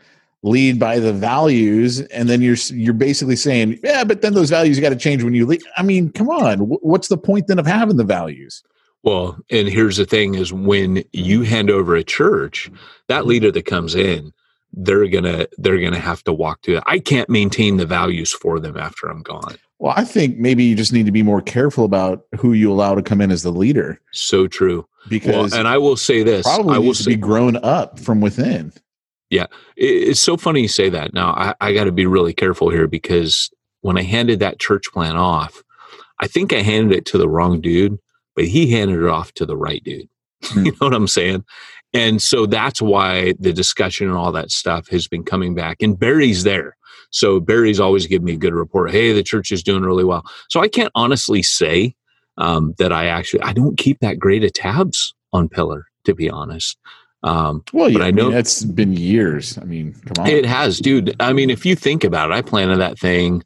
lead by the values, and then you're you're basically saying, yeah, but then those values got to change when you leave. I mean, come on, what's the point then of having the values? Well, and here's the thing is when you hand over a church, that leader that comes in, they're gonna they're gonna have to walk through that. I can't maintain the values for them after I'm gone. Well, I think maybe you just need to be more careful about who you allow to come in as the leader So true. Well, because and I will say this. probably I will to say be grown up from within. It- it's so funny you say that. Now I, I gotta be really careful here because when I handed that church plan off, I think I handed it to the wrong dude, but he handed it off to the right dude. Hmm. you know what I'm saying? And so that's why the discussion and all that stuff has been coming back. And Barry's there. So Barry's always giving me a good report. Hey, the church is doing really well. So I can't honestly say um, that I actually I don't keep that great of tabs on Pillar, to be honest. Um, Well, yeah, But I I know- mean, it's been years. I mean, come on. it has, dude. I mean, if you think about it, I planted that thing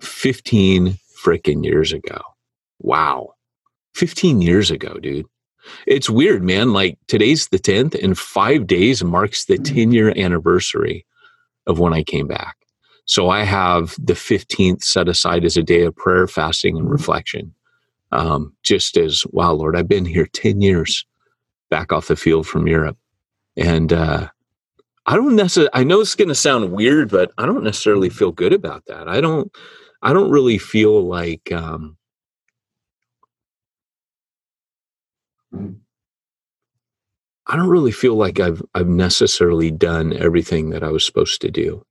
15 freaking years ago. Wow. 15 years ago, dude. It's weird, man. Like today's the 10th, and five days marks the 10 year anniversary of when I came back. So I have the 15th set aside as a day of prayer, fasting, and reflection. Um, just as, wow, Lord, I've been here 10 years back off the field from Europe. And, uh, I don't necessarily. I know it's going to sound weird, but I don't necessarily feel good about that. I don't. I don't really feel like. Um, I don't really feel like I've I've necessarily done everything that I was supposed to do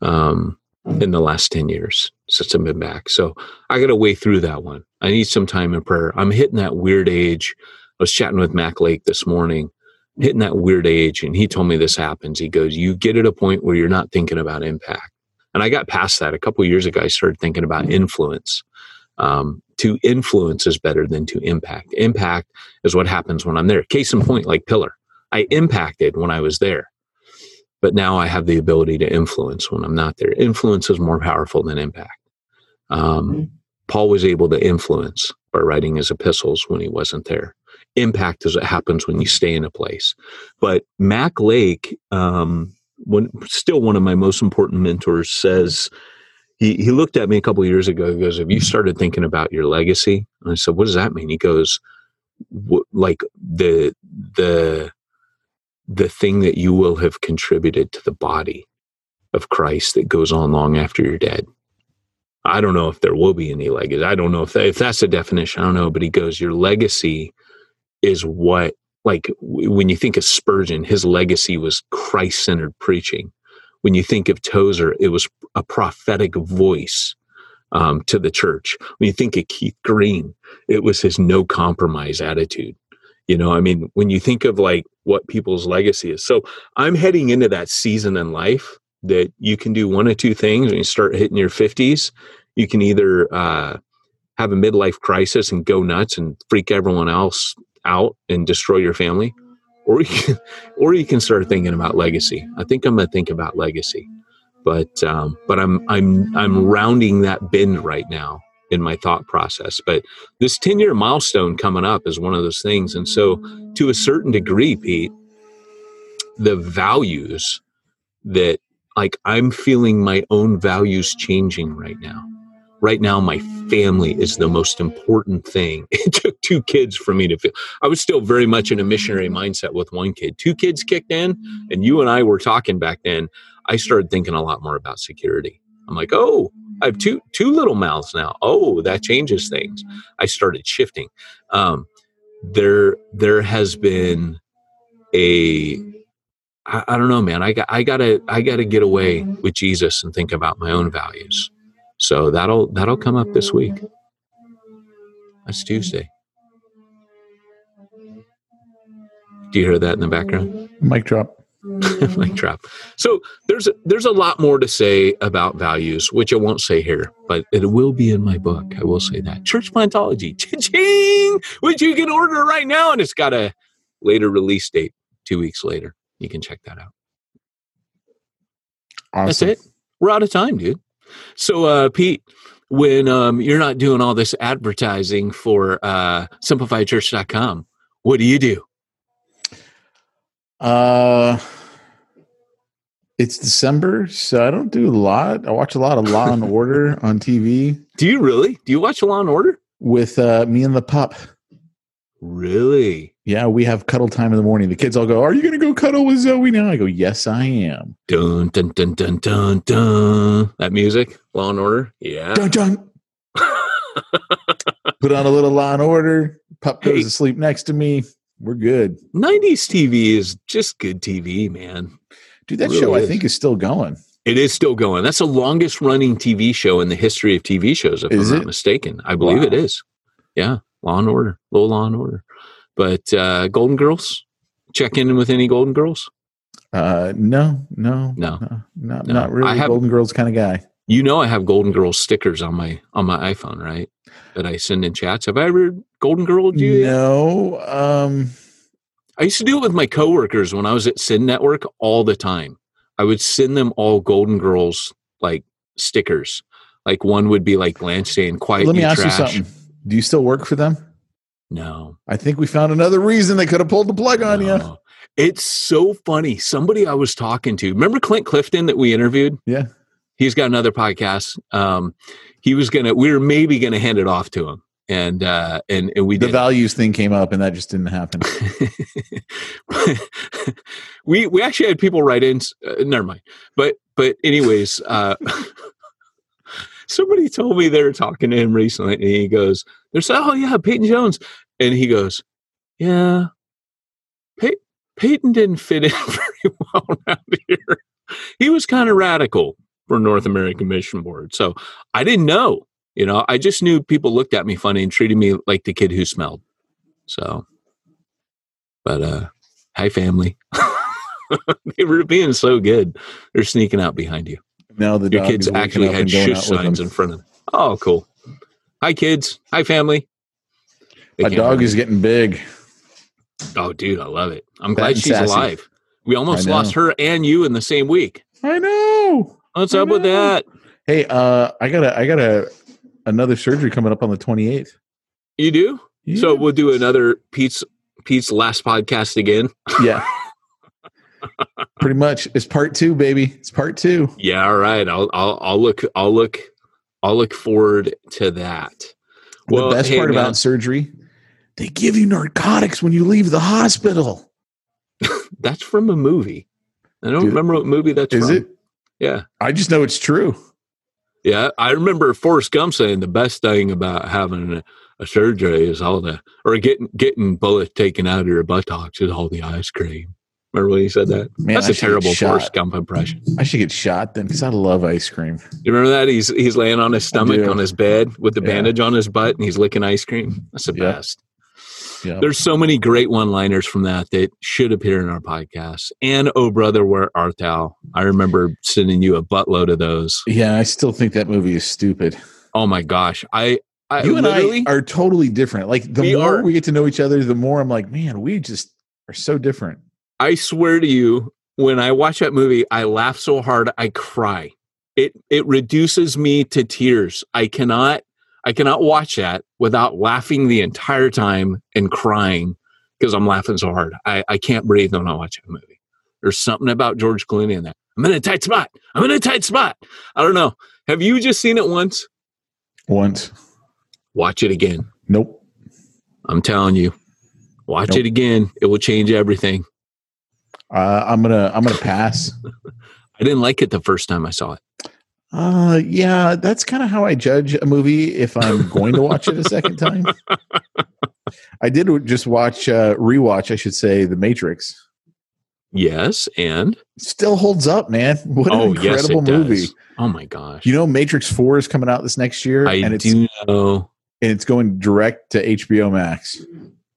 um, in the last ten years since I've been back. So I got to way through that one. I need some time in prayer. I'm hitting that weird age. I was chatting with Mac Lake this morning, hitting that weird age, and he told me this happens. He goes, "You get at a point where you're not thinking about impact." And I got past that a couple of years ago. I started thinking about influence. Um, to influence is better than to impact. Impact is what happens when I'm there. Case in point, like Pillar, I impacted when I was there, but now I have the ability to influence when I'm not there. Influence is more powerful than impact. Um, Paul was able to influence by writing his epistles when he wasn't there. Impact as it happens when you stay in a place. But Mac Lake, um, when still one of my most important mentors, says he he looked at me a couple years ago. He goes, "Have you started thinking about your legacy?" And I said, "What does that mean?" He goes, "Like the the the thing that you will have contributed to the body of Christ that goes on long after you're dead." I don't know if there will be any legacy. I don't know if if that's a definition. I don't know, but he goes, "Your legacy is what." Like when you think of Spurgeon, his legacy was Christ-centered preaching. When you think of Tozer, it was a prophetic voice um, to the church. When you think of Keith Green, it was his no compromise attitude. You know, I mean, when you think of like what people's legacy is. So I'm heading into that season in life that you can do one of two things when you start hitting your 50s. You can either uh, have a midlife crisis and go nuts and freak everyone else out and destroy your family, or you can, or you can start thinking about legacy. I think I'm to think about legacy but um, but I'm I'm I'm rounding that bend right now in my thought process. But this 10 year milestone coming up is one of those things, and so to a certain degree, Pete, the values that like I'm feeling my own values changing right now. Right now, my family is the most important thing. It took two kids for me to feel. I was still very much in a missionary mindset with one kid. Two kids kicked in, and you and I were talking back then. I started thinking a lot more about security. I'm like, oh, I have two two little mouths now. Oh, that changes things. I started shifting. Um, there there has been a I, I don't know, man. I got I gotta I gotta get away with Jesus and think about my own values. So that'll that'll come up this week. That's Tuesday. Do you hear that in the background? Mic drop. Mic drop. So there's there's a lot more to say about values, which I won't say here, but it will be in my book. I will say that church plantology, ching, which you can order right now, and it's got a later release date, two weeks later. You can check that out. Awesome. That's it. We're out of time, dude. So, uh, Pete, when um, you're not doing all this advertising for uh, simplifiedchurch.com, what do you do? Uh, it's December, so I don't do a lot. I watch a lot of Law and Order on TV Do you really? Do you watch Law and Order? with uh, me and the pup. Really? Yeah, we have cuddle time in the morning. The kids all go, "Are you going to go cuddle with Zoe now?" I go, "Yes, I am." Dun dun dun dun dun dun. That music, Law and Order. Yeah. Dun dun. Put on a little Law and Order. Pup goes Hey. to sleep next to me. We're good, 90s TV is just good TV, man. dude. That Really show I think is still going. It is still going. That's the longest running TV show in the history of TV shows, if Is I'm not mistaken. I believe Wow. it is. Yeah. Law and Order. Little Law and Order. But uh Golden Girls? Check in with any Golden Girls? Uh, no, no, No. no, not No. not really. Have- Golden Girls kind of guy. You know I have Golden Girls stickers on my on my iPhone, right? That I send in chats. Have I ever Golden Girl you? No, um, I used to do it with my coworkers when I was at Send Network all the time. I would send them all Golden Girls like stickers. Like one would be like saying "Quiet let me ask trash." you something. Do you still work for them? No, I think we found another reason they could have pulled the plug on you. It's so funny. Somebody I was talking to, remember Clint Clifton that we interviewed? Yeah. He's got another podcast. Um, he was gonna, we were maybe gonna hand it off to him, and uh, and and we The did. values thing came up, and that just didn't happen. we we actually had people write in. Uh, never mind. But but anyways, uh, somebody told me they were talking to him recently, and he goes, "There's oh yeah, Peyton Jones," and he goes, "Yeah, Pey- Peyton didn't fit in very well around here. He was kind of radical for North American Mission Board, so I didn't know." You know, I just knew people looked at me funny and treated me like the kid who smelled. So, but uh, hi family. they were being so good. They're sneaking out behind you. Now the Your kids actually had shush signs in front of them. Oh, cool. Hi kids. Hi family. They can't dog is getting big. Oh, dude, I love it. I'm Fat glad she's sassy. alive. We almost lost her and you in the same week. I know. What's I up with that? Hey, uh, I got a, I got a, another surgery coming up on the twenty eighth. You do? So we'll do another Pete's Pete's last podcast again. yeah, pretty much. It's part two, baby. It's part two. Yeah, all right. I'll I'll I'll look I'll look I'll look forward to that. Well, the best hey, part man, about surgery, they give you narcotics when you leave the hospital. that's from a movie. I don't Dude, remember what movie that's Is from. it? Yeah. I just know it's true. Yeah, I remember Forrest Gump saying the best thing about having a, a surgery is all the or getting getting bullets taken out of your buttocks is all the ice cream. Remember when he said that? Man, That's I a terrible. Forrest Gump impression. I should get shot then because I love ice cream. You remember that? He's he's laying on his stomach on his bed with the Yeah. bandage on his butt and he's licking ice cream. That's the Yeah. best. Yeah. There's so many great one-liners from that that should appear in our podcast. And oh brother, where art thou? I remember sending you a buttload of those. Yeah, I still think that movie is stupid. Oh my gosh, I, I you and I are totally different. Like the more are. we get to know each other, the more I'm like, man, we just are so different. I swear to you, when I watch that movie, I laugh so hard I cry. It it reduces me to tears. I cannot I cannot watch that without laughing the entire time and crying because I'm laughing so hard. I, I can't breathe when I watch that movie. There's something about George Clooney in that. I'm in a tight spot. I'm in a tight spot. I don't know. Have you just seen it once? Once, Watch it again. nope. I'm telling you. Watch Nope. it again. It will change everything. Uh, I'm gonna I'm gonna pass. I didn't like it the first time I saw it. Uh, yeah, that's kind of how I judge a movie if I'm going to watch it a second time. I did just watch uh, rewatch, I should say, The Matrix. Yes, and Still holds up, man. What an oh yes, incredible movie. does. Oh my gosh! You know, Matrix Four is coming out this next year, I and it's do know. and it's going direct to HBO Max.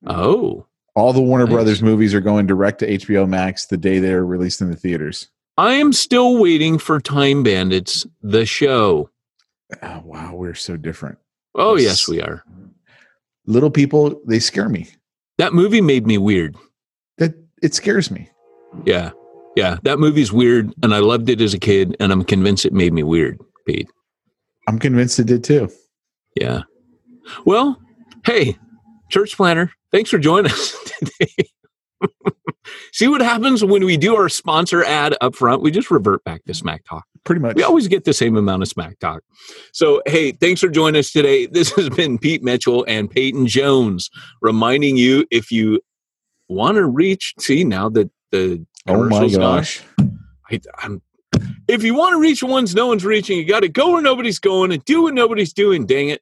Oh, All the Warner Nice. Brothers movies are going direct to HBO Max the day they're released in the theaters. I am still waiting for Time Bandits, the show. Oh, wow, we're so different. Oh Yes. yes, we are. Little people, they scare me. That movie made me weird. That it scares me. Yeah, yeah. That movie's weird, and I loved it as a kid, and I'm convinced it made me weird, Pete. I'm convinced it did too. Yeah. Well, hey, church planter, thanks for joining us today. See what happens when we do our sponsor ad up front? We just revert back to Smack Talk. Pretty much. We always get the same amount of Smack Talk. So, hey, thanks for joining us today. This has been Pete Mitchell and Peyton Jones reminding you if you want to reach, see, now that the oh my commercial's gone, gosh. I, I'm, if you want to reach ones no one's reaching, you got to go where nobody's going and do what nobody's doing. Dang it.